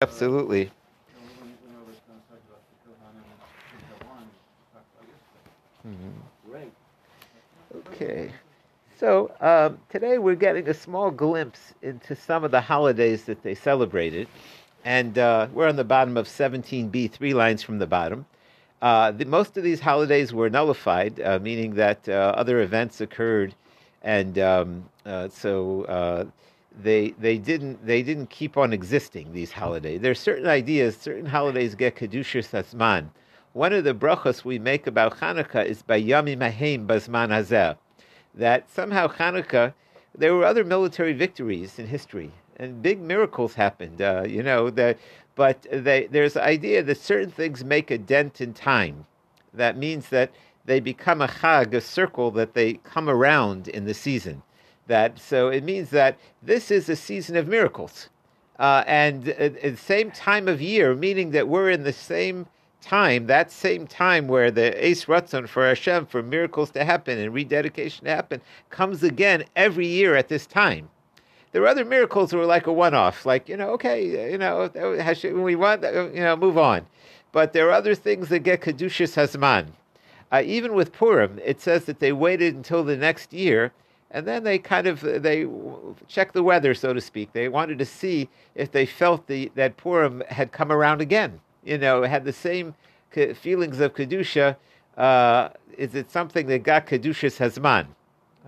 Absolutely. Okay. So um, today we're getting a small glimpse into some of the holidays that they celebrated. And uh, we're on the bottom of 17b, three lines from the bottom. Uh, the, most of these holidays were nullified, uh, meaning that uh, other events occurred, and um, uh, so uh, they they didn't they didn't keep on existing. These holidays. There are certain ideas. Certain holidays get kedushas hazman. One of the brachas we make about Hanukkah is by Yami Mahem Bazman Hazeh, that somehow Hanukkah, there were other military victories in history, and big miracles happened. Uh, you know that, but they, there's the idea that certain things make a dent in time. That means that they become a chag, a circle that they come around in the season. That so it means that this is a season of miracles, uh, and at, at the same time of year, meaning that we're in the same time, that same time where the Eis Ratzon for Hashem, for miracles to happen and rededication to happen, comes again every year at this time. There are other miracles that were like a one-off, like you know, okay, you know, Hashem, we want, you know, move on. But there are other things that get kedushas hazman. Uh, even with Purim, it says that they waited until the next year, and then they kind of they checked the weather, so to speak. They wanted to see if they felt the that Purim had come around again you know, had the same feelings of kedusha. Uh, is it something that got kedushas hazman?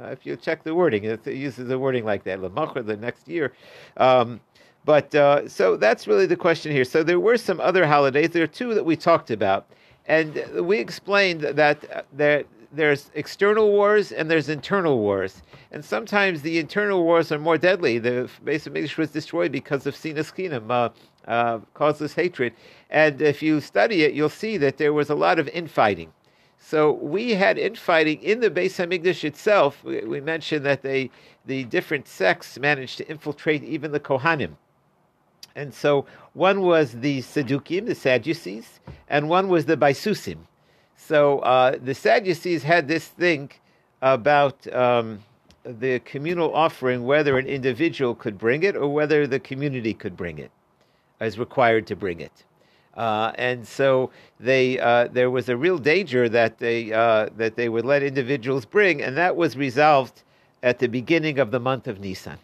Uh, if you check the wording, it uses the wording like that. Lamachar the next year. Um, but uh, so that's really the question here. So there were some other holidays. There are two that we talked about, and we explained that that there's external wars and there's internal wars. And sometimes the internal wars are more deadly. The base of Mikdash was destroyed because of Sinas Chinam, uh, uh, causeless hatred. And if you study it, you'll see that there was a lot of infighting. So we had infighting in the Beis Hamikdash itself. We, we mentioned that they, the different sects managed to infiltrate even the Kohanim. And so one was the Sadducees, the Sadducees, and one was the Baisusim. So uh, the Sadducees had this thing about um, the communal offering, whether an individual could bring it or whether the community could bring it, is required to bring it. Uh, and so they, uh, there was a real danger that they, uh, that they would let individuals bring, and that was resolved at the beginning of the month of Nisan.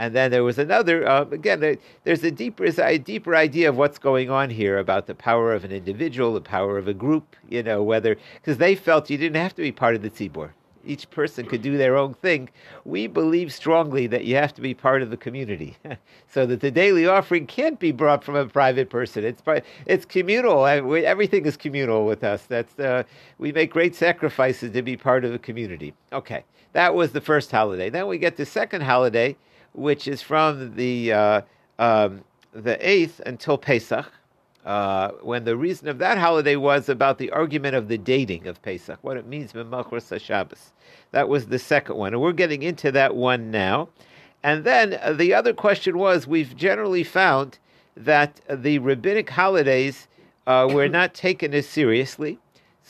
And then there was another, uh, again, there's a deeper, a deeper idea of what's going on here about the power of an individual, the power of a group, you know, whether, because they felt you didn't have to be part of the tzibur each person could do their own thing. We believe strongly that you have to be part of the community, so that the daily offering can't be brought from a private person. It's it's communal. Everything is communal with us. That's uh, we make great sacrifices to be part of the community. Okay, that was the first holiday. Then we get the second holiday, which is from the uh, um, the eighth until Pesach uh, when the reason of that holiday was about the argument of the dating of Pesach, what it means B'Malchus Shabbos. That was the second one, and we're getting into that one now. And then uh, the other question was: We've generally found that the rabbinic holidays uh, were not taken as seriously.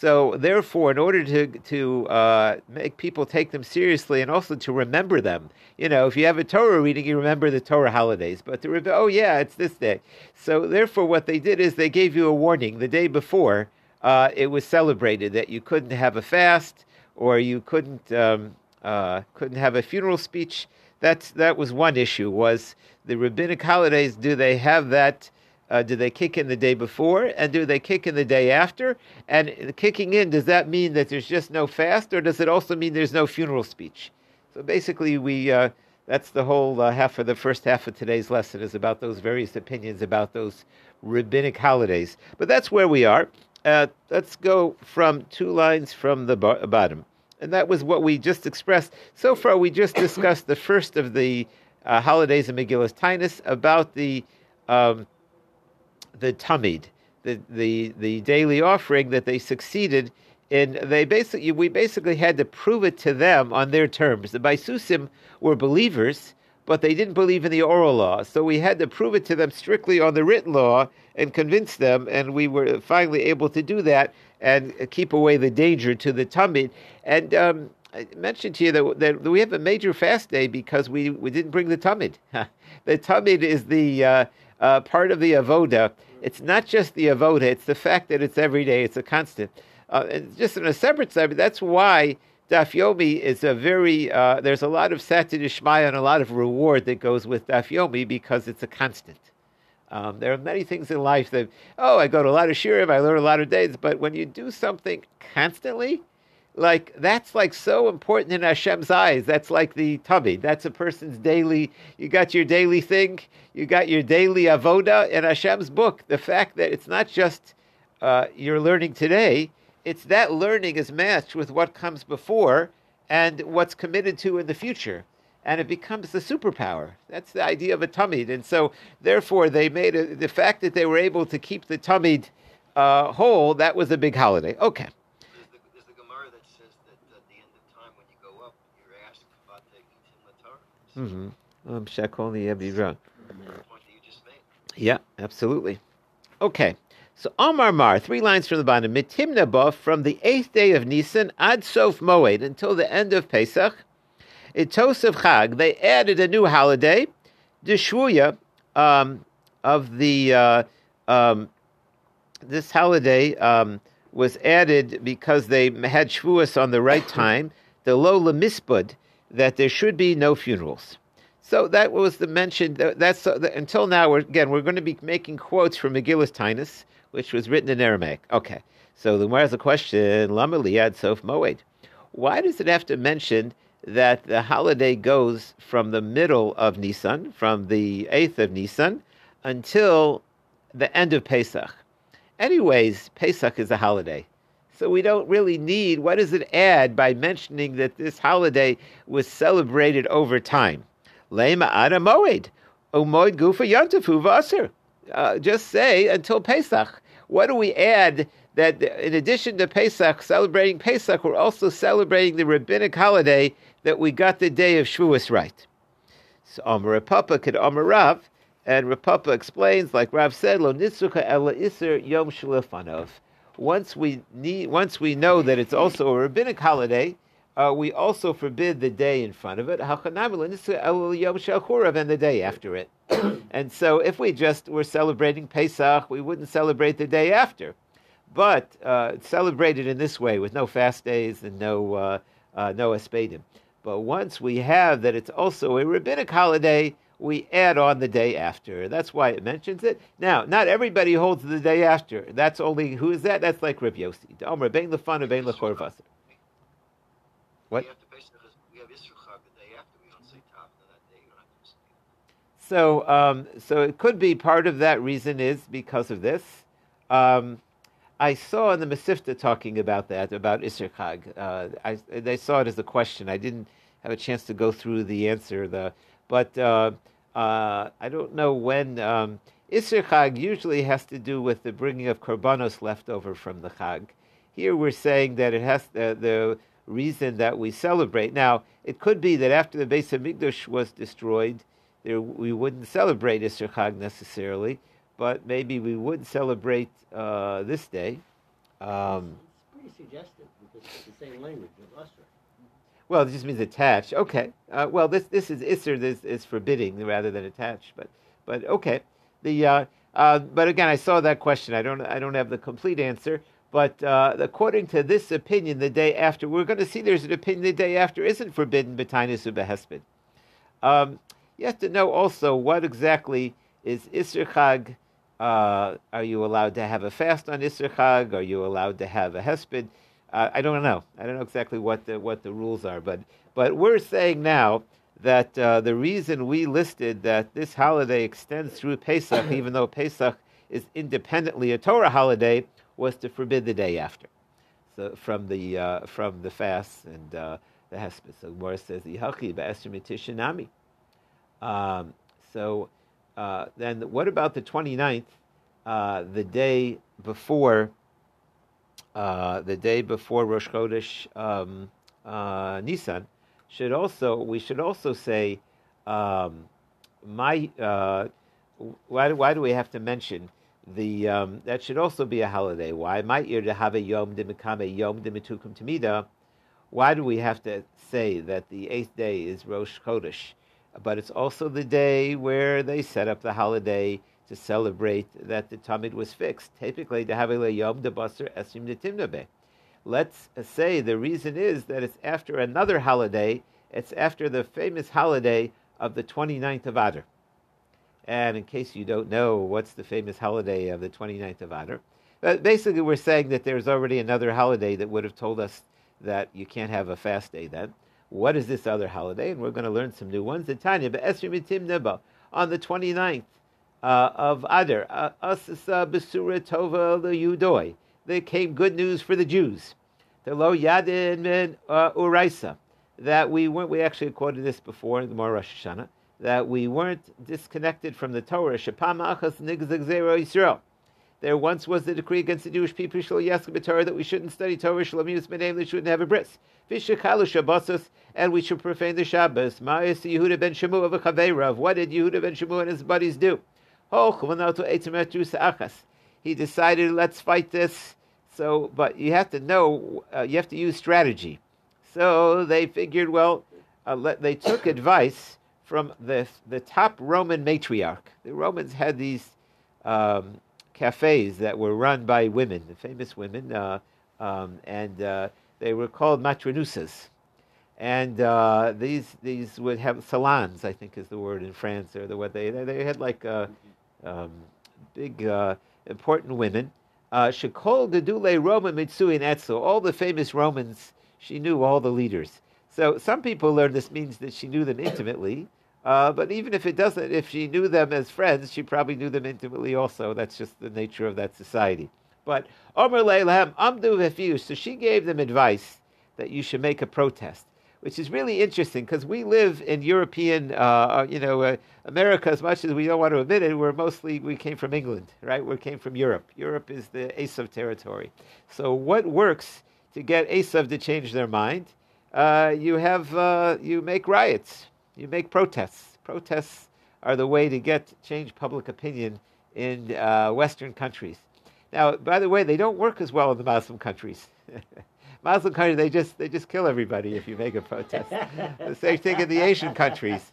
So, therefore, in order to to uh, make people take them seriously and also to remember them, you know, if you have a Torah reading, you remember the Torah holidays. But to oh yeah, it's this day. So, therefore, what they did is they gave you a warning the day before uh, it was celebrated that you couldn't have a fast or you couldn't um, uh, couldn't have a funeral speech. That's that was one issue. Was the rabbinic holidays? Do they have that? Uh, do they kick in the day before and do they kick in the day after? And kicking in, does that mean that there's just no fast or does it also mean there's no funeral speech? So basically, we uh, that's the whole uh, half of the first half of today's lesson is about those various opinions about those rabbinic holidays. But that's where we are. Uh, let's go from two lines from the bo- bottom. And that was what we just expressed. So far, we just discussed the first of the uh, holidays of Megillas Tainus about the um, the tamid, the, the, the daily offering that they succeeded in. They basically, we basically had to prove it to them on their terms. The Baisusim were believers, but they didn't believe in the oral law. So we had to prove it to them strictly on the written law and convince them, and we were finally able to do that and keep away the danger to the tamid. And um, I mentioned to you that, that, we have a major fast day because we, we didn't bring the tamid. the tamid is the uh, uh, part of the avoda. It's not just the avoda; it's the fact that it's every day. It's a constant. Uh, and just on a separate side, that's why Daf Yomi is a very. Uh, there's a lot of satir and a lot of reward that goes with Daf Yomi because it's a constant. Um, there are many things in life that, oh, I go to a lot of shiurim, I learn a lot of days, but when you do something constantly, like that's like so important in Hashem's eyes. That's like the tamid. That's a person's daily. You got your daily thing. You got your daily avoda in Hashem's book. The fact that it's not just uh, you're learning today. It's that learning is matched with what comes before and what's committed to in the future and it becomes the superpower. That's the idea of a tamid. And so, therefore, they made a, the fact that they were able to keep the tamid uh, whole, that was a big holiday. Okay. There's the, there's the Gemara that says that at the end of time, when you go up, you're asked about the Kitim Mm-hmm. Um. Yeah, absolutely. Okay. So Amar Mar, three lines from the bottom. Mitimna Bov, from the eighth day of Nisan, Ad Sof Moed, until the end of Pesach, in Tosef Chag, they added a new holiday, the Shvuya, um, of the uh, um, this holiday um, was added because they had Shvuas on the right time, the Lola Mispud, that there should be no funerals. So that was the mention. That's uh, until now. We're, again, we're going to be making quotes from Megillus Tainus, which was written in Aramaic. Okay, so the has a question: Lama liad sof moed. Why does it have to mention that the holiday goes from the middle of Nisan, from the 8th of Nisan, until the end of Pesach. Anyways, Pesach is a holiday. So we don't really need, what does it add by mentioning that this holiday was celebrated over time? Lema Ada Moed, Umoed Gufa Yantafu Vaser. Uh, just say until Pesach. What do we add that in addition to Pesach, celebrating Pesach, we're also celebrating the rabbinic holiday that we got the day of Shavuos right. So Amar Papa could Amar Rav, and Rav Papa explains, like Rav said, Lo nitzuka iser yom shlefanov. Once we need, once we know that it's also a rabbinic holiday, uh, we also forbid the day in front of it, and the day after it. and so, if we just were celebrating Pesach, we wouldn't celebrate the day after. But uh, celebrated in this way, with no fast days and no uh, uh, no espedim. But once we have that it's also a rabbinic holiday, we add on the day after. That's why it mentions it. Now, not everybody holds the day after. That's only who is that? That's like Rav Yossi. What? So, um, so it could be part of that reason is because of this. Um, I saw in the Mesivta talking about that, about Isser Chag. Uh, I, they saw it as a question. I didn't have a chance to go through the answer. The, but uh, uh, I don't know when. Um, Isser Chag usually has to do with the bringing of korbanos left over from the Chag. Here we're saying that it has uh, the reason that we celebrate. Now, it could be that after the Beis Hamikdash was destroyed, there, we wouldn't celebrate Isser Chag necessarily but maybe we would celebrate uh, this day. Um, it's pretty suggestive because it's the same language of Usher. Well, it just means attached. Okay. Uh, well, this this is Isser. This is forbidding rather than attached. But but okay. The uh, uh, but again, I saw that question. I don't I don't have the complete answer. But uh, according to this opinion, the day after, we're going to see there's an opinion the day after isn't forbidden, B'tainus Ubehesped. Um, you have to know also what exactly is Isser Chag uh, are you allowed to have a fast on Isser Chag? Are you allowed to have a hesped? Uh, I don't know. I don't know exactly what the what the rules are, but but we're saying now that uh, the reason we listed that this holiday extends through Pesach, even though Pesach is independently a Torah holiday, was to forbid the day after, so from the uh, from the fast and uh, the hesped. So Gemara says Yihachi ba'esrim Um So uh, then what about the 29th, uh, the day before uh, the day before Rosh Chodesh um, uh, Nisan? Should also we should also say um, my uh, why why do we have to mention the um, that should also be a holiday? Why might you to have a yom demikame yom demitukum tamida? Why do we have to say that the eighth day is Rosh Chodesh? but it's also the day where they set up the holiday to celebrate that the Tamid was fixed. Typically, a yom de esim netimnabe. Let's say the reason is that it's after another holiday. It's after the famous holiday of the 29th of Adar. And in case you don't know what's the famous holiday of the 29th of Adar, but basically we're saying that there's already another holiday that would have told us that you can't have a fast day then. What is this other holiday? And we're going to learn some new ones. The Tanya, but on the 29th uh, of Adar, uh, Asasa Besura Tova Yudoi. There came good news for the Jews. The Lo Yadin uh, Uraisa. That we weren't, we actually quoted this before in the Mar Rosh Hashanah, that we weren't disconnected from the Torah. Shapam Achas Nigzagzero Yisrael. There once was the decree against the Jewish people that we shouldn't study Torah Shlomius Menem, they shouldn't have a bris. Vishakalu Shabbosos, and we should profane the Shabbos. Ma'is Yehuda ben Shemu of a Chaverav. What did Yehuda ben Shemu and his buddies do? He decided, let's fight this. So, but you have to know, uh, you have to use strategy. So they figured, well, uh, let, they took advice from the the top Roman matriarch. The Romans had these um, cafes that were run by women, the famous women, uh, um, and uh, they were called matronusas. And uh, these these would have salons, I think is the word in France, or the what they they had like uh, um, big, uh, important women. Uh, Shekol Gedule Roman Mitsui and Etzel, all the famous Romans, she knew all the leaders. So some people learn this means that she knew them intimately. Uh, but even if it doesn't, if she knew them as friends, she probably knew them intimately also. That's just the nature of that society. But Omer Leilam Amdu Vefiu, so she gave them advice that you should make a protest which is really interesting because we live in European, uh, uh, you know, uh, America. As much as we don't want to admit it, we're mostly we came from England, right? We came from Europe. Europe is the Esav territory. So what works to get Esav to change their mind? Uh, you have uh, you make riots, you make protests. Protests are the way to get change public opinion in uh, Western countries. Now, by the way, they don't work as well in the Muslim countries. Muslim countries, they just they just kill everybody if you make a protest. the same thing in the Asian countries.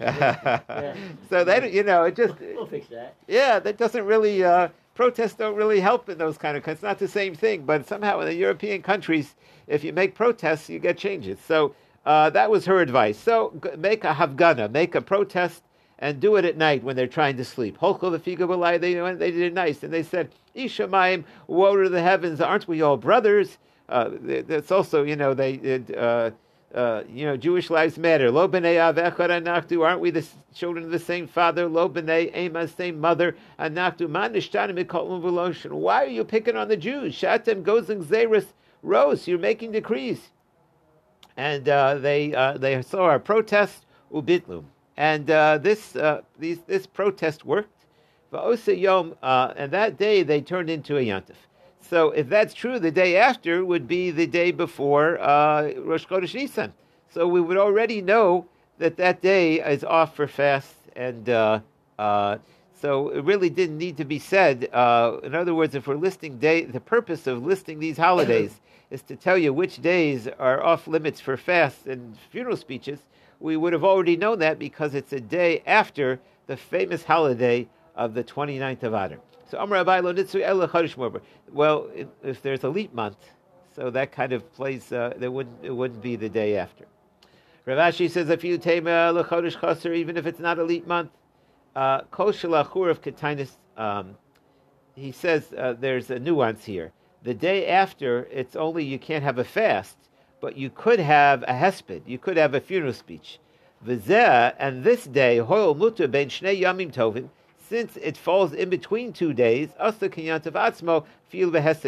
so they, you know, it just we'll fix that. Yeah, that doesn't really uh, protests don't really help in those kind of countries. It's not the same thing, but somehow in the European countries, if you make protests, you get changes. So uh, that was her advice. So make a hafgana, make a protest and do it at night when they're trying to sleep. Holchel the Figa they they did it nice, and they said, Ishamayim, woe to the heavens, aren't we all brothers? Uh, it's also, you know, they, uh, uh, you know, Jewish lives matter. Lo b'nei avechad anachtu, aren't we the children of the same father? Lo b'nei ema, same mother. Anachtu man nishtanim mikol v'loshin. Why are you picking on the Jews? Shatem gozing zeris rose. You're making decrees. And uh, they uh, they saw our protest ubitlum. And this these, this protest worked. Yom, and that day they turned into a yantif. So if that's true, the day after would be the day before uh, Rosh Chodesh Nisan. So we would already know that that day is off for fast, and uh, uh, so it really didn't need to be said. Uh, in other words, if we're listing day, the purpose of listing these holidays is to tell you which days are off limits for fasts and funeral speeches. We would have already known that because it's a day after the famous holiday of the 29th of Adar. So Amr Abai lo nitzui ela chodesh Well, if, there's a leap month, so that kind of plays. Uh, there wouldn't it wouldn't be the day after. Rav Ashi says if you tema le chodesh chaser, even if it's not a leap month, uh, kol shalachur of katainus. Um, he says uh, there's a nuance here. The day after, it's only you can't have a fast, but you could have a hesped. You could have a funeral speech. V'zeh, and this day, hoil muter ben shnei yamim tovim, since it falls in between two days,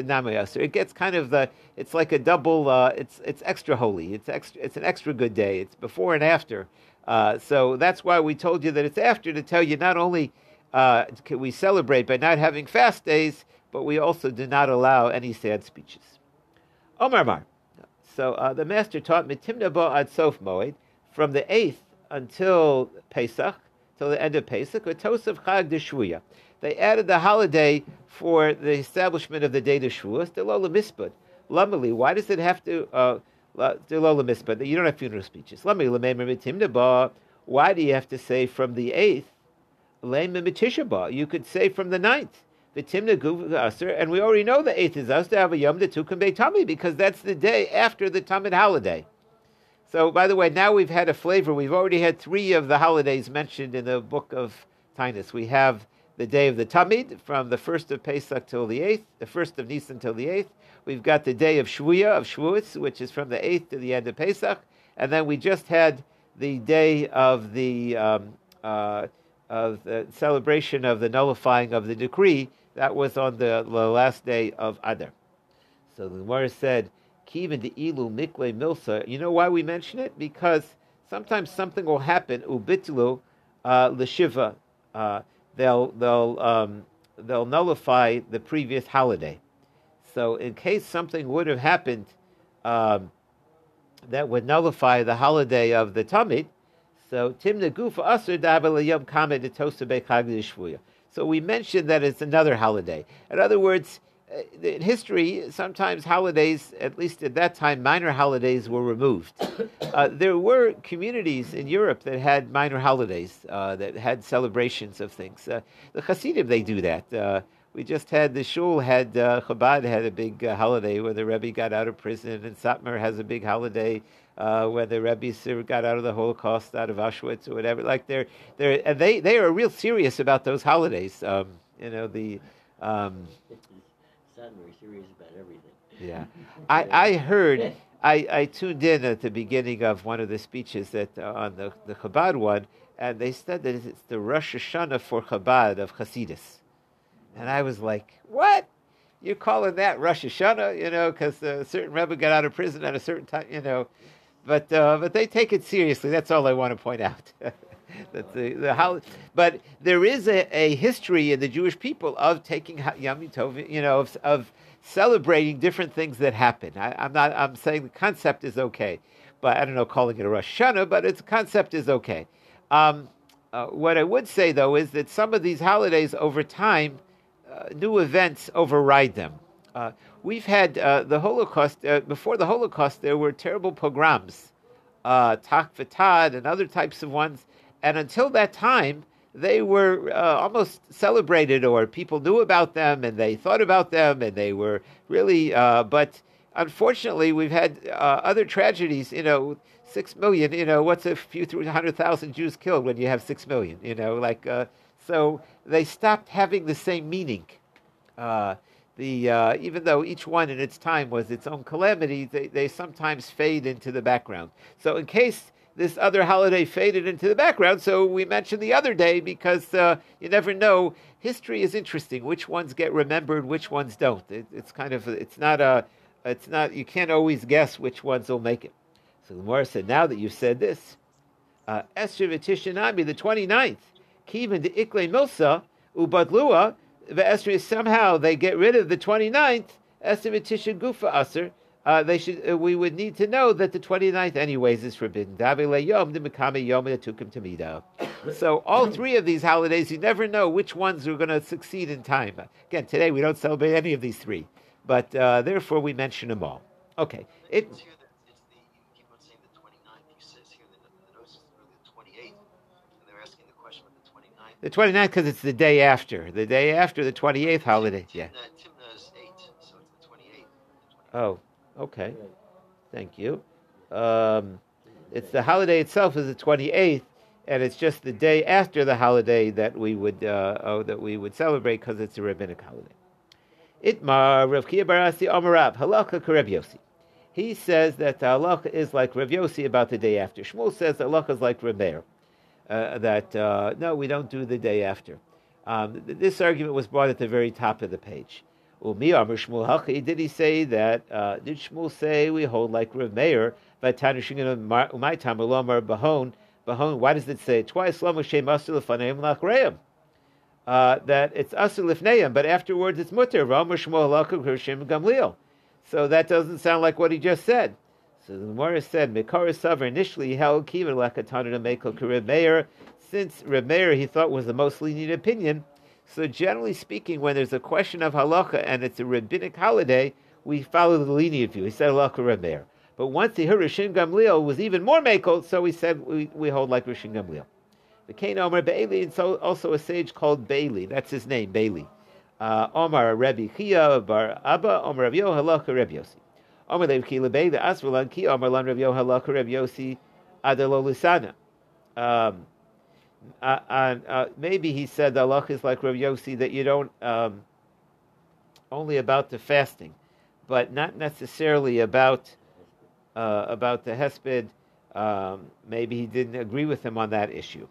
namayasir. It gets kind of the, it's like a double, uh, it's it's extra holy. It's extra, it's an extra good day. It's before and after. Uh, so that's why we told you that it's after to tell you not only uh, can we celebrate by not having fast days, but we also do not allow any sad speeches. Omar Mar. So uh, the master taught mitimna bo ad sof moed from the eighth until Pesach till the end of Pesach, or Tosaf Chag de They added the holiday for the establishment of the day of Shavuos, the Lola Mispud. Lamali, why does it have to, uh, Mispud? You don't have funeral speeches. Lamali, Why do you have to say from the 8th Lema Mitishabah. You could say from the ninth. The Timna Guv Aser, and we already know the eighth is us to have a Yom Tukum Tummy because that's the day after the Tamid holiday. So, by the way, now we've had a flavor. We've already had three of the holidays mentioned in the book of Tinus. We have the day of the Tamid from the first of Pesach till the eighth, the first of Nisan till the eighth. We've got the day of Shvuya of Shavuos, which is from the eighth to the end of Pesach, and then we just had the day of the um, uh, of the celebration of the nullifying of the decree. That was on the, the last day of Adar. So the Gemara said, "Kiven de ilu mikle milsa." You know why we mention it? Because sometimes something will happen. ubitulu uh, l'shiva. Uh, they'll they'll um, they'll nullify the previous holiday. So in case something would have happened um, that would nullify the holiday of the Tamid, so Timna Gufa Asr Dabalayom Kamed Shvuya. So we mentioned that it's another holiday. In other words, in history, sometimes holidays, at least at that time, minor holidays were removed. Uh, there were communities in Europe that had minor holidays, uh, that had celebrations of things. Uh, the Hasidim, they do that. Uh, we just had the shul had uh, Chabad had a big holiday where the Rebbe got out of prison, and Satmar has a big holiday uh, when the Rebbe's got out of the Holocaust, out of Auschwitz or whatever. Like they're they're and they they are real serious about those holidays. Um, you know the. Um, very serious about everything. Yeah, I I heard. I, I tuned in at the beginning of one of the speeches that uh, on the, the Chabad one, and they said that it's the Rosh Hashanah for Chabad of Hasidus. And I was like, what? You're calling that Rosh Hashanah, you know, because a certain Rebbe got out of prison at a certain time, you know. But uh, but they take it seriously. That's all I want to point out. that the, the how, but there is a, a history in the Jewish people of taking Yom Tov, you know, of, of celebrating different things that happen. I, am not. I'm saying the concept is okay, but I don't know calling it a Rosh Hashanah, but its concept is okay. Um, uh, what I would say though is that some of these holidays over time, uh, new events override them. Uh, we've had uh, the Holocaust, uh, before the Holocaust, there were terrible pogroms, uh, and other types of ones. And until that time, they were uh, almost celebrated or people knew about them and they thought about them and they were really, uh, but unfortunately, we've had uh, other tragedies, you know, six million, you know, what's a few, three hundred thousand Jews killed when you have six million, you know, like, so they stopped having the same meaning the uh, even though each one in its time was its own calamity, they, they sometimes fade into the background. So in case this other holiday faded into the background, so we mentioned the other day because uh, you never know. History is interesting. Which ones get remembered, which ones don't. It, it's kind of it's not a it's not you can't always guess which ones will make it. So the Gemara said, now that you've said this, uh, Esther v'tishanami, the 29th, Kivin de Ikle Milsa, Ubadlua, the somehow they get rid of the 29th, Esther Tisha Gufa Aser, uh, they should. Uh, we would need to know that the 29th, anyways, is forbidden. So all three of these holidays, you never know which ones are going to succeed in time. Again, today we don't celebrate any of these three, but uh, therefore we mention them all. Okay. It, The 29th because it's the day after. The day after the 28th holiday. Yeah. Oh, okay. Thank you. Um, it's the holiday itself is the 28th, and it's just the day after the holiday that we would uh, oh, that we would celebrate because it's a rabbinic holiday. Itmar Rav Kia Barasi Amarav Halacha Kareb Yossi. He says that the halacha is like Rav Yossi about the day after. Shmuel says the halacha is like Rav Meir uh, that uh, no, we don't do the day after. Um, th- this argument was brought at the very top of the page. Did he say that? Uh, did Shmuel say we hold like Rav Meir? Why does it say twice? Uh, that it's asul lifneim, but afterwards it's mutter. So that doesn't sound like what he just said. So the Gemara said, Mikara Savar initially held Kiva Lakatana to Meko Reb Meir. Since Reb Meir he thought was the most lenient opinion, so generally speaking, when there's a question of halacha and it's a rabbinic holiday, we follow the lenient view. He said halacha Reb Meir. But once he heard Rishon Gamliel was even more Meko, so we said we, we hold like Rishon Gamliel. The Cain Omer Bailey, and so also a sage called Bailey. That's his name, Bailey. Uh, Omar Rebbe Chia Bar Abba Omar Rav Yohalach Rebbe Yossi. Omar Lev Ki Lebeile Asvalan Ki Omar Lan Rav Yohalach Rebbe Yossi Adelo Lisana. Um, uh, uh, maybe he said the halach is like Rav Yossi that you don't um, only about the fasting, but not necessarily about uh, about the hesped. Um, maybe he didn't agree with him on that issue.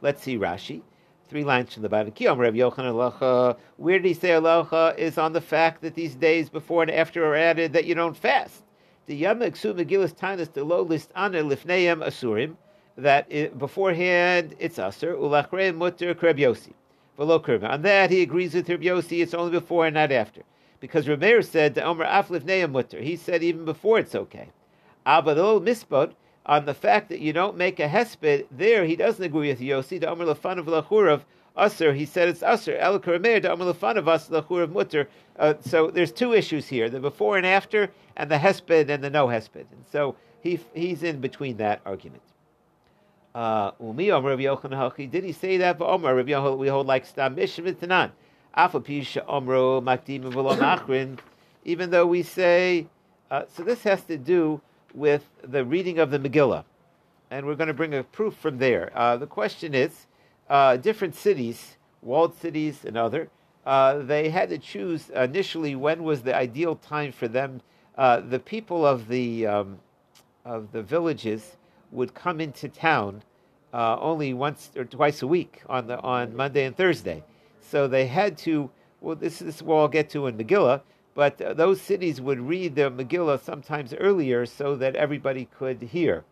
Let's see Rashi. Three lines from the bottom. Kiyom Rav Yochanan halacha. Where did he say halacha is on the fact that these days before and after are added that you don't fast. The Yom Megillas Tainus the low list asurim that it, beforehand it's aser ulachre mutter kreb yosi v'lo kreb. On that he agrees with Reb Yossi. It's only before and not after, because Rameir said the Omer aflif mutter. He said even before it's okay. Abadol mispot on the fact that you don't make a hesped there. He doesn't agree with Yossi. The Omer lefan of lachurav aser. He said it's aser. El Karameir the Omer lefan of us lachurav mutter. Uh, so there's two issues here: the before and after, and the hesped and the no hesped. And so he he's in between that argument. Umi Omer Rabbi Yochanan Hachi. Did he say that? But Omer Rabbi Yochanan we hold like Stam Mishim Tanan. Alpha Pisha Omro Makdim. Even though we say, uh, so this has to do with the reading of the Megillah, and we're going to bring a proof from there. Uh, the question is, uh, different cities, walled cities and other, uh, they had to choose initially when was the ideal time for them. Uh, the people of the um, of the villages would come into town uh, only once or twice a week on the on Monday and Thursday. So they had to. Well, this is what I'll get to in Megillah. But uh, those cities would read the Megillah sometimes earlier so that everybody could hear.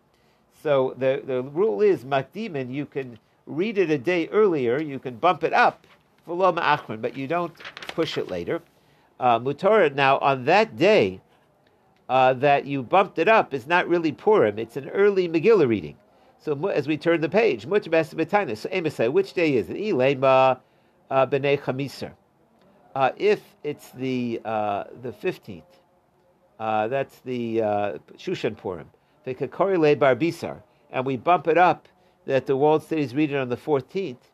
So the, the rule is Makdimin, you can read it a day earlier, you can bump it up, but you don't push it later. Uh, Mutorah, now on that day, uh, that you bumped it up is not really Purim, it's an early Megillah reading. So as we turn the page, so Emisai, which day is it? Ilema uh, B'nei Chamisar. Uh, if it's the uh, the fifteenth, that's the Shushan Purim, the Kakori Le Bar Bisar, and we bump it up that the walled cities read it on the fourteenth.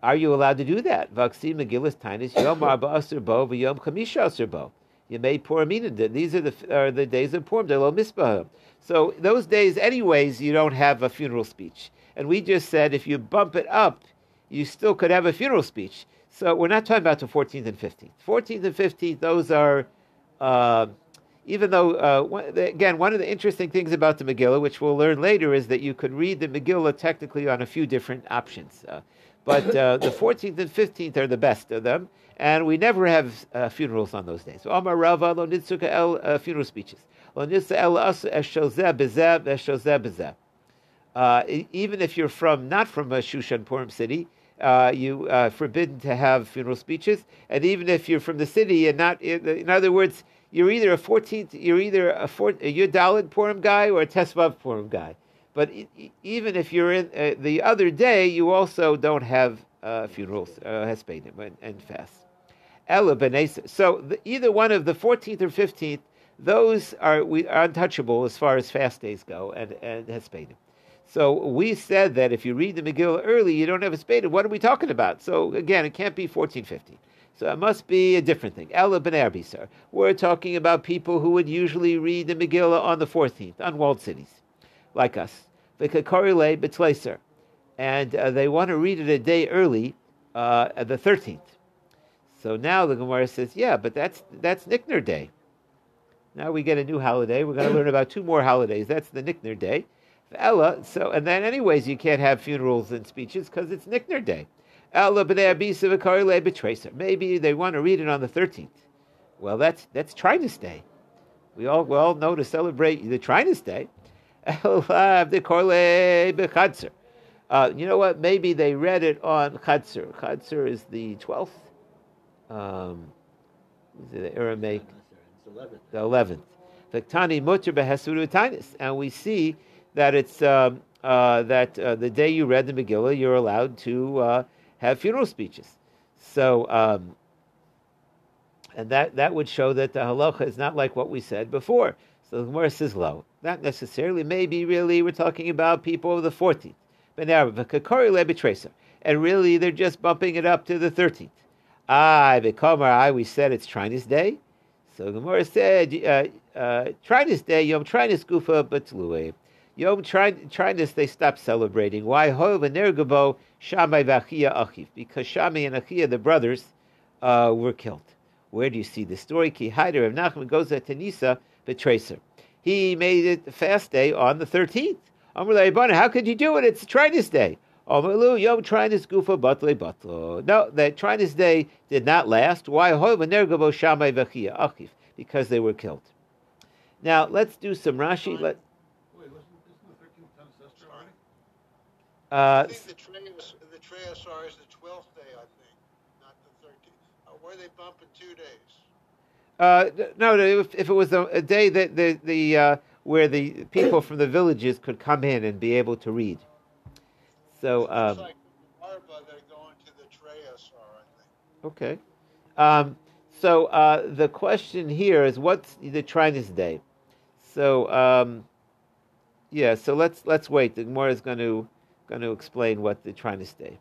Are you allowed to do that? Vaksi Megillas Tainis Yom Arba Asur Bo V'Yom Chamisha Asur Bo. You made Purim These are the are the days of Purim. Delo Mispah. So those days, anyways, you don't have a funeral speech. And we just said if you bump it up, you still could have a funeral speech. So we're not talking about the 14th and 15th. 14th and 15th, those are, uh, even though, uh, again, one of the interesting things about the Megillah, which we'll learn later, is that you could read the Megillah technically on a few different options. Uh, but uh, the 14th and 15th are the best of them, and we never have uh, funerals on those days. Amar Rava lo el uh, funeral speeches. Lo el Even if you're from not from a Shushan Purim city, uh, you uh, forbidden to have funeral speeches, and even if you're from the city and not, in, in other words, you're either a 14th, you're either a, four, a Yudalid Purim guy or a Tesvav Purim guy. But even if you're in uh, the other day, you also don't have uh, funerals, uh, hespedim, and, and. Ella So the, either one of the 14th or 15th, those are, we, are untouchable as far as fast days go, and, and hespedim. So we said that if you read the Megillah early, you don't have a spade. What are we talking about? So again, it can't be 1450. So it must be a different thing. Ella ben Arbisar. We're talking about people who would usually read the Megillah on the 14th, on walled cities, like us. V'kakorile betleser. And uh, they want to read it a day early, uh, the 13th. So now the Gemara says, yeah, but that's that's Nickner Day. Now we get a new holiday. We're going to learn about two more holidays. That's the Nickner Day. Ella, so and then anyways you can't have funerals and speeches because it's Nickner Day. Ella betracer. Maybe they want to read it on the thirteenth. Well, that's that's trying to stay. We all we all know to celebrate the the b'chadzer. Uh, you know what? Maybe they read it on Chadzer. Chadzer is the twelfth. Um, the Aramaic? The eleventh. Viktani mutter behesuru and we see that it's um, uh, that uh, the day you read the Megillah, you're allowed to uh, have funeral speeches. So, um, and that, that would show that the halacha is not like what we said before. So the Gemara says low. Not necessarily. Maybe really we're talking about people of the 14th. but now And really, they're just bumping it up to the 13th. Ah, Bekomar, I, we said it's Trinus Day. So Gemara said, uh, uh, Trinus Day, Yom Trinus Gufa Batlue. Yom Trinus, they stopped celebrating. Why? Because Shammai and Achia, the brothers, uh, were killed. Where do you see the story? Ki Haider of Nachman goes to betrays her. He made it fast day on the 13th. How could you do it? It's Trinus Day. Omalu Yom Trinus Gufa Batle Batlo. No, the Trinus Day did not last. Why? Because they were killed. Now let's do some Rashi. Let, uh, I think the Treas, the Treasar is the 12th day, I think, not the 13th. Uh, were they bumping two days? Uh, no, if, if, it was a, a, day that the the uh, where the people from the villages could come in and be able to read. So. Um, like Arba, they're going to the Okay. Um, so uh, the question here is, what's the Trinus day? So um, yeah, so let's let's wait. The Gemara is going to going to explain what the Trinus day.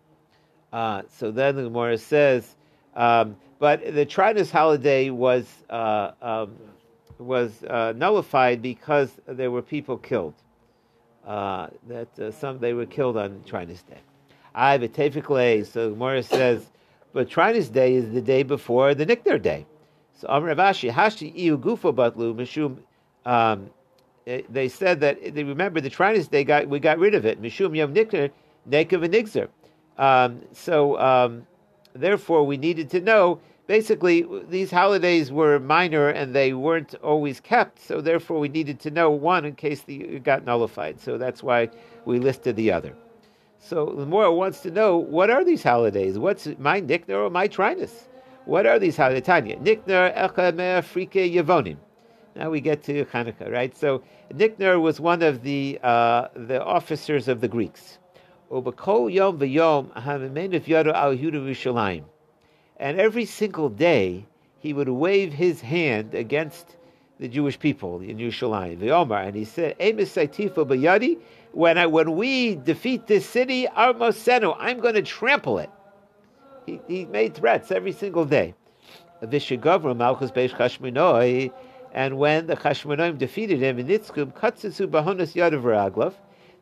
Uh, so then the Gemara says, um, but the Trinus holiday was uh, um, was uh, nullified because there were people killed. Uh, that uh, some they were killed on Trinus day. I have a So Gemara says, but Trinus day is the day before the Nikner day. So Amr Ravashi Hashi Iu Gufo Batlu Mishum. Um, eh, they said that they remember the Trinus day got we got rid of it. Mishum Yom Nikner Nekav and Nigzer. Um, so um, therefore, we needed to know. Basically, these holidays were minor and they weren't always kept. So therefore, we needed to know one in case the got nullified. So that's why we listed the other. So the more wants to know what are these holidays? What's my Nikner or my Trinus? What are these holidays? Tanya Nikner Echamer Frike Yevonim. Now we get to Hanukkah, right? So Nikner was one of the uh, the officers of the Greeks. Yom v'yom al And every single day he would wave his hand against the Jewish people in Yerushalayim. V'yomar, and he said, "Emes b'yadi." When I, when we defeat this city, Armosenu, I'm going to trample it. He, he made threats every single day. Vishagavra Malchus Beish Chashmonoi, and when the Chashmonoim defeated him in Nitzkum, Katsusu Bahonas Yadav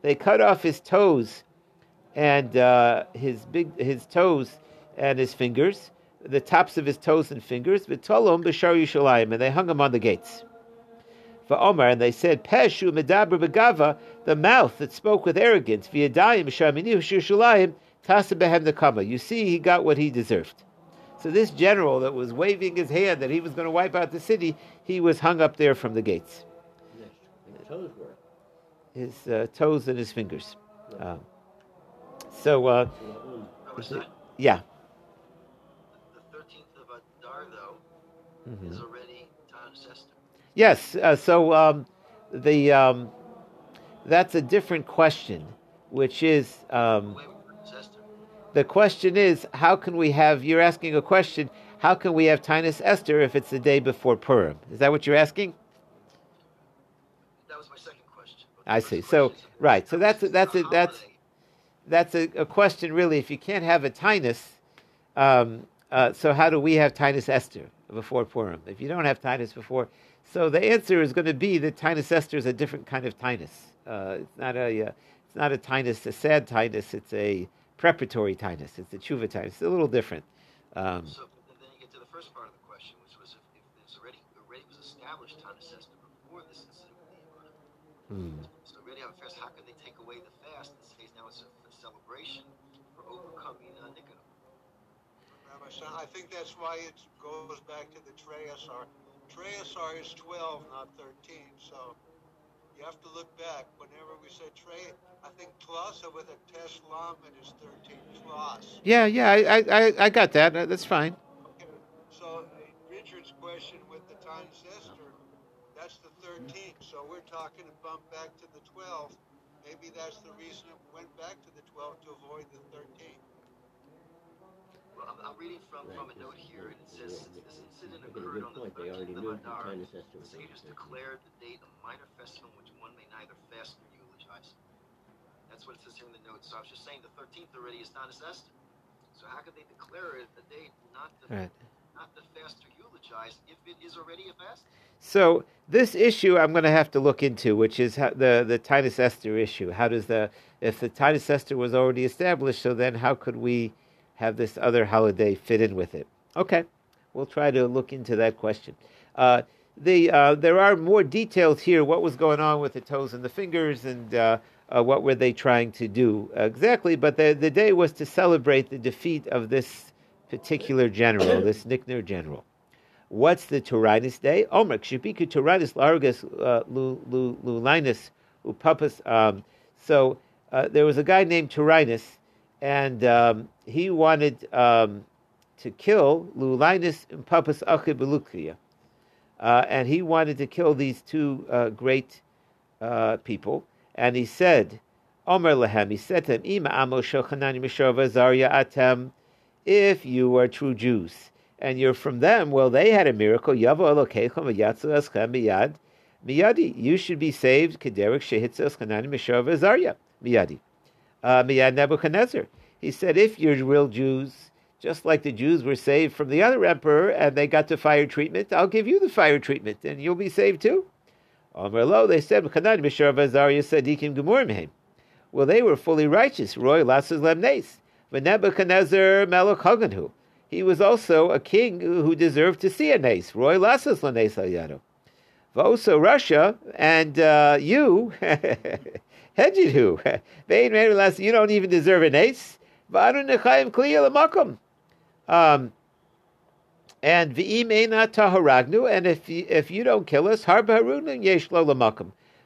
they cut off his toes and uh, his big his toes and his fingers, the tops of his toes and fingers, v'tolom b'shar Yushalayim, and they hung him on the gates. For Omar, and they said, Peshu medaber begava, the mouth that spoke with arrogance, v'yadayim shamini Yushalayim, tasa behem nekama. You see, he got what he deserved. So this general that was waving his hand that he was going to wipe out the city, he was hung up there from the gates. His uh, toes and his fingers. Um, so, uh, yeah. The 13th of Adar, though, mm-hmm. is already. Yes, uh, so um, the um, that's a different question, which is um, the question is how can we have? You're asking a question. How can we have Tainus Esther if it's the day before Purim? Is that what you're asking? That was my second question. I see. So right. So that's that's it. That's that's a, a, question really. If you can't have a tinus, um, uh, so how do we have tinus Esther before Purim? If you don't have tinus before, so the answer is going to be that tinus Esther is a different kind of tinus. Uh, it's not a uh, it's not a tinus, a sad tinus. It's a preparatory tinus. It's a tshuva tinus. It's a little different. Um, so then you get to the first part of the question, which was if, if this already already was established tinus Esther before this incident with the hmm. So already have a fast. How could they take away the fast and say now it's a celebration for overcoming uh, Nicanor. I think that's why it goes back to the Treyasar. Treyasar is 12, not 13. So you have to look back. Whenever we say Trey, I think Tlasa with a Teslam it is 13. Tlas. Yeah, yeah, I, I, I got that. Uh, that's fine. Okay. So Richard's question with the time sister, that's the 13th. So we're talking to bump back to the 12th. Maybe that's the reason it went back to the 12 to avoid the 13. Well, I'm, I'm reading from, right. from a note here, and it says this incident occurred on the 13th of Adar. The sages declared the date a minor festival in which one may neither fast nor eulogize. That's what it says here in the notes. So I was just saying the 13th already is Tanis Esther. So how could they declare it a day not the Right. not the fast to eulogize if it is already a fast? So this issue I'm going to have to look into, which is how, the the Titus Esther issue. How does the if the Titus Esther was already established, so then how could we have this other holiday fit in with it? Okay, we'll try to look into that question. Uh, the uh, there are more details here. What was going on with the toes and the fingers, and uh, uh, what were they trying to do exactly? But the the day was to celebrate the defeat of this particular general, this Nicanor general. What's the Turinus day? Omer, Kshibiku Turinus Largus Lulinus Upapas. Um, so uh, there was a guy named Turinus, and um, he wanted um, to kill Lulinus Upapas Achibelukia. Uh, and he wanted to kill these two uh, great uh, people. And he said, Omer Lehem, he said to them, Ima Amo Shochanani Mishova Zarya Atem, if you are true Jews and you're from them, well, they had a miracle. Yavo Elokechem v'yatzu eschem miyad miyadi. You should be saved. Kederek shehitzos chanani mishor v'zarya miyadi. Uh, miyad Nebuchadnezzar. He said, if you're real Jews, just like the Jews were saved from the other emperor and they got the fire treatment, I'll give you the fire treatment and you'll be saved too. Omer lo, they said, Well, they were fully righteous. Roy lasses lemnes. Nebuchadnezzar melech he was also a king who deserved to see a nace. Roy Lasas Lanes Yado. Also Russia and uh, you, Hedjidhu, you don't even deserve a nace. Um, and v'imena taharagnu, and if you, if you don't kill us, harba harunu yesh lo.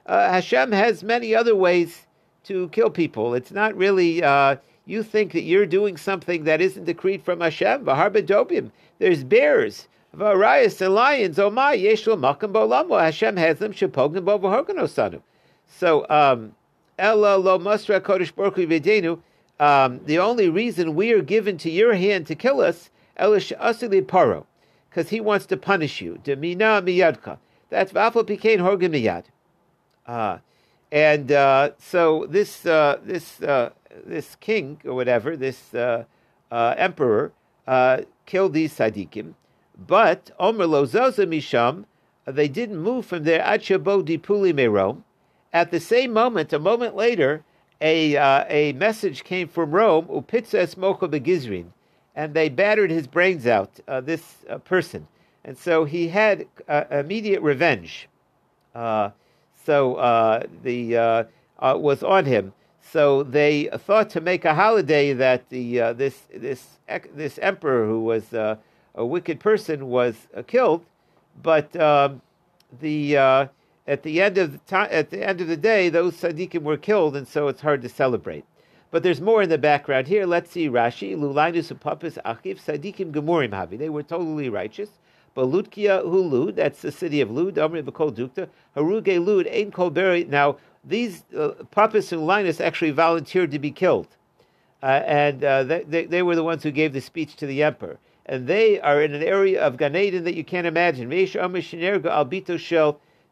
Uh, Hashem has many other ways to kill people. It's not really uh, you think that you're doing something that isn't decreed from Hashem. V'harbedobim. There's bears, v'arayas and lions. Oh my, yeshua makam bolamo. Hashem has them. Shepogim bo. So, um, ella lo masra kodesh baruch v'denu. Um, the only reason we are given to your hand to kill us, elish asili paro, because he wants to punish you. Demina miyadka. That's vafal pikein horgim miyad. Uh, and uh, so this uh, this uh, this king or whatever, this uh, uh, emperor, killed these tzaddikim. But Omer Lozoza Misham, they didn't move from there. Achabo Dipuli Merom. At the same moment, a moment later, a uh, a message came from Rome. Upitza Esmocha Begizrin, and they battered his brains out. Uh, this uh, person, and so he had immediate revenge. so the was on him. So they thought to make a holiday that the uh, this this this emperor who was uh, a wicked person was uh, killed, but um, the uh, at the end of the at the end of the day those tzaddikim were killed, and so it's hard to celebrate. But there's more in the background here. Let's see Rashi Lulainus upapis Achiv, tzaddikim gemurim havi. They were totally righteous. But Ludkia Hulu, that's the city of Lud, Amri B'kol Dukta, Haruge Lud, Ein Kol Beri. Now, these uh, Pappus and Linus actually volunteered to be killed. Uh, and uh, they, they, were the ones who gave the speech to the emperor. And they are in an area of Gan Eden that you can't imagine.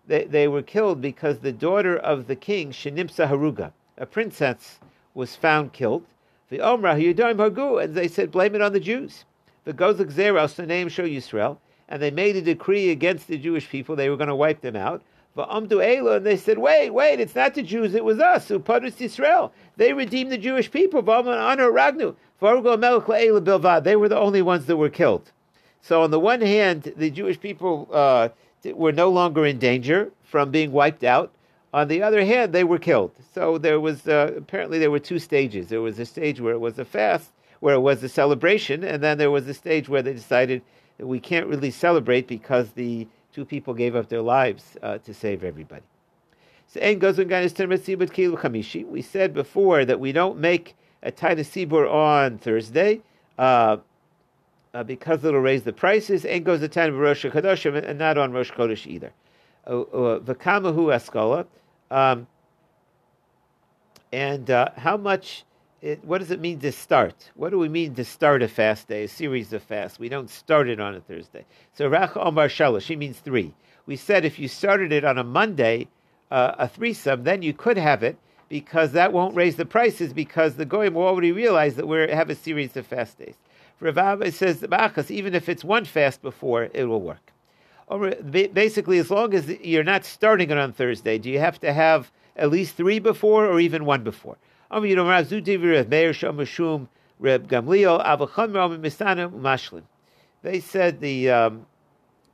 They, they were killed because the daughter of the king, Shenimsa Haruga, a princess, was found killed. The Omra, Hagu, and they said, blame it on the Jews. The Gozak Zeros, the name Show Yisrael, and they made a decree against the Jewish people. They were going to wipe them out. And they said, wait, wait, it's not the Jews, it was us, who punished Israel. They redeemed the Jewish people. Ragnu. They were the only ones that were killed. So on the one hand, the Jewish people uh, were no longer in danger from being wiped out. On the other hand, they were killed. So there was uh, apparently there were two stages. There was a stage where it was a fast, where it was a celebration, and then there was a stage where they decided that we can't really celebrate because the two people gave up their lives uh, to save everybody. So, We said before that we don't make a Taina Sibur on Thursday uh, uh, because it'll raise the prices. And goes the time of Rosh Chodesh and not on Rosh Chodesh either. Uh, uh, V'kamahu Eskola. Um, and uh, how much it, what does it mean to start? What do we mean to start a fast day, a series of fasts? We don't start it on a Thursday. So Rach Omar Shalosh, she means three. We said if you started it on a Monday, uh, a threesome, then you could have it, because that won't raise the prices because the goyim will already realize that we have a series of fast days. Rav Abba says ba'achas, even if it's one fast before, it will work. Basically, as long as you're not starting it on Thursday, do you have to have at least three before or even one before? They said the um,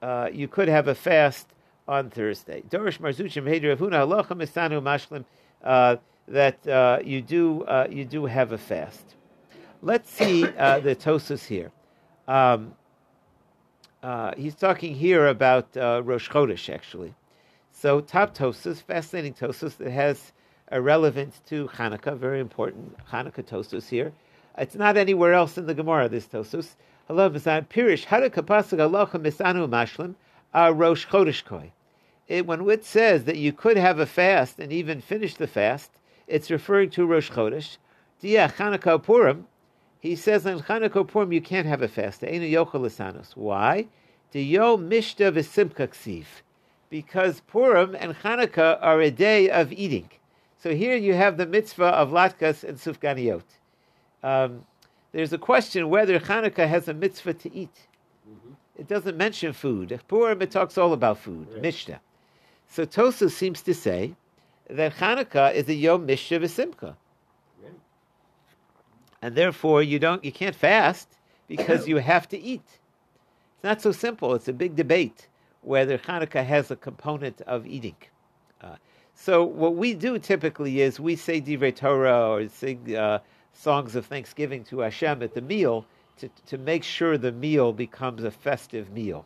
uh, you could have a fast on Thursday. Dorish Marzuchim Halacha Mashlim uh, that uh, you do uh, you do have a fast. Let's see uh, the Tosus here. Um, uh, he's talking here about uh, Rosh Chodesh, actually. So top Tosus, fascinating Tosus that has a relevance to Hanukkah, very important Hanukkah Tosus here. It's not anywhere else in the Gemara, this Tosus. Hello, Misan. Pirish, Hanukkah Pasuk Alocha Misanu Mashlim, Rosh Chodesh Koi. It, when it says that you could have a fast and even finish the fast, it's referring to Rosh Chodesh. Dia Chanukah Purim, he says on Chanukah Purim you can't have a fast. Einu Yochel Lisanos. Why? Diyo Mishta V'Simcha Ksiv. Because Purim and Chanukah are a day of eating. So here you have the mitzvah of latkes and Sufganiyot. Um, there's a question whether Chanukah has a mitzvah to eat. It doesn't mention food. Purim, it talks all about food, Right. Mishnah. So Tosu seems to say that Chanukah is a Yom Mishnah V'Simcha. Right. And therefore you don't you can't fast because you have to eat. It's not so simple. It's a big debate whether Hanukkah has a component of eating. Uh, so what we do typically is we say Divrei Torah or sing uh, songs of thanksgiving to Hashem at the meal to, to make sure the meal becomes a festive meal.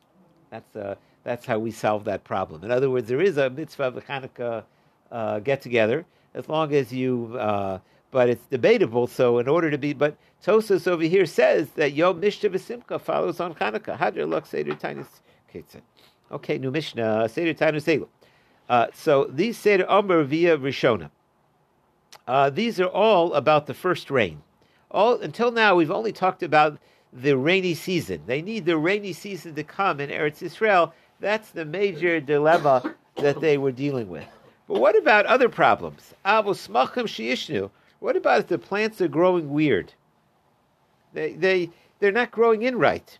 That's uh, that's how we solve that problem. In other words, there is a mitzvah of Hanukkah uh, get together as long as you. But it's debatable. So in order to be, but Tosos over here says that Yom Mishnah V'Simcha follows on Hanukkah. Hadr Lach Seder Tainus Ketzah. Okay, new Mishnah Seder Tainus Selu. Uh, so these Seder Omer via Rishona. Uh, these are all about the first rain. All until now, we've only talked about the rainy season. They need the rainy season to come in Eretz Israel. That's the major dilemma that they were dealing with. But what about other problems? Avos smachim sheishnu. What about if the plants are growing weird? They they they're not growing in right.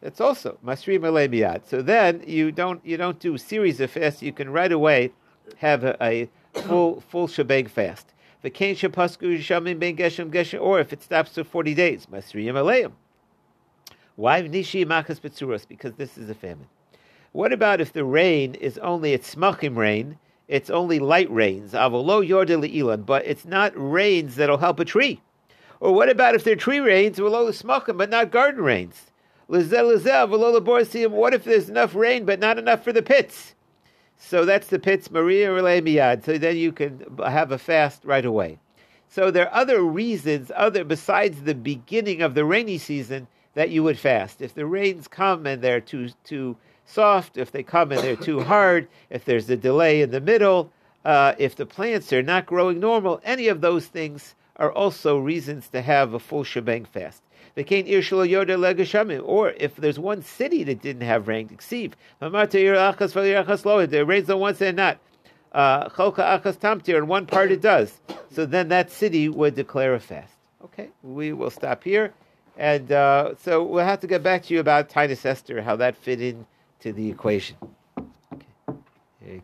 That's also masri malemiad. So then you don't you don't do a series of fasts. You can right away have a, a full full shebang fast. Or if it stops for forty days, masri aleim. Why nishi machas betzuros? Because this is a famine. What about if the rain is only it's smachim rain? It's only light rains, avolo yorde ilan, but it's not rains that'll help a tree. Or what about if they're tree rains, v'lo smachim, but not garden rains? Lizel lizel, laborsium. What if there's enough rain, but not enough for the pits? So that's the pits, Maria Relay Miyad. So then you can have a fast right away. So there are other reasons, other besides the beginning of the rainy season, that you would fast. If the rains come and they're too too soft, if they come and they're too hard, if there's a delay in the middle, uh, if the plants are not growing normal, any of those things are also reasons to have a full shebang fast. Or if there's one city that didn't have rain, exceed. It rains on one side, not. Uh, and one part it does. So then that city would declare a fast. Okay, we will stop here. And uh, so we'll have to get back to you about Taanis Esther, how that fit in to the equation.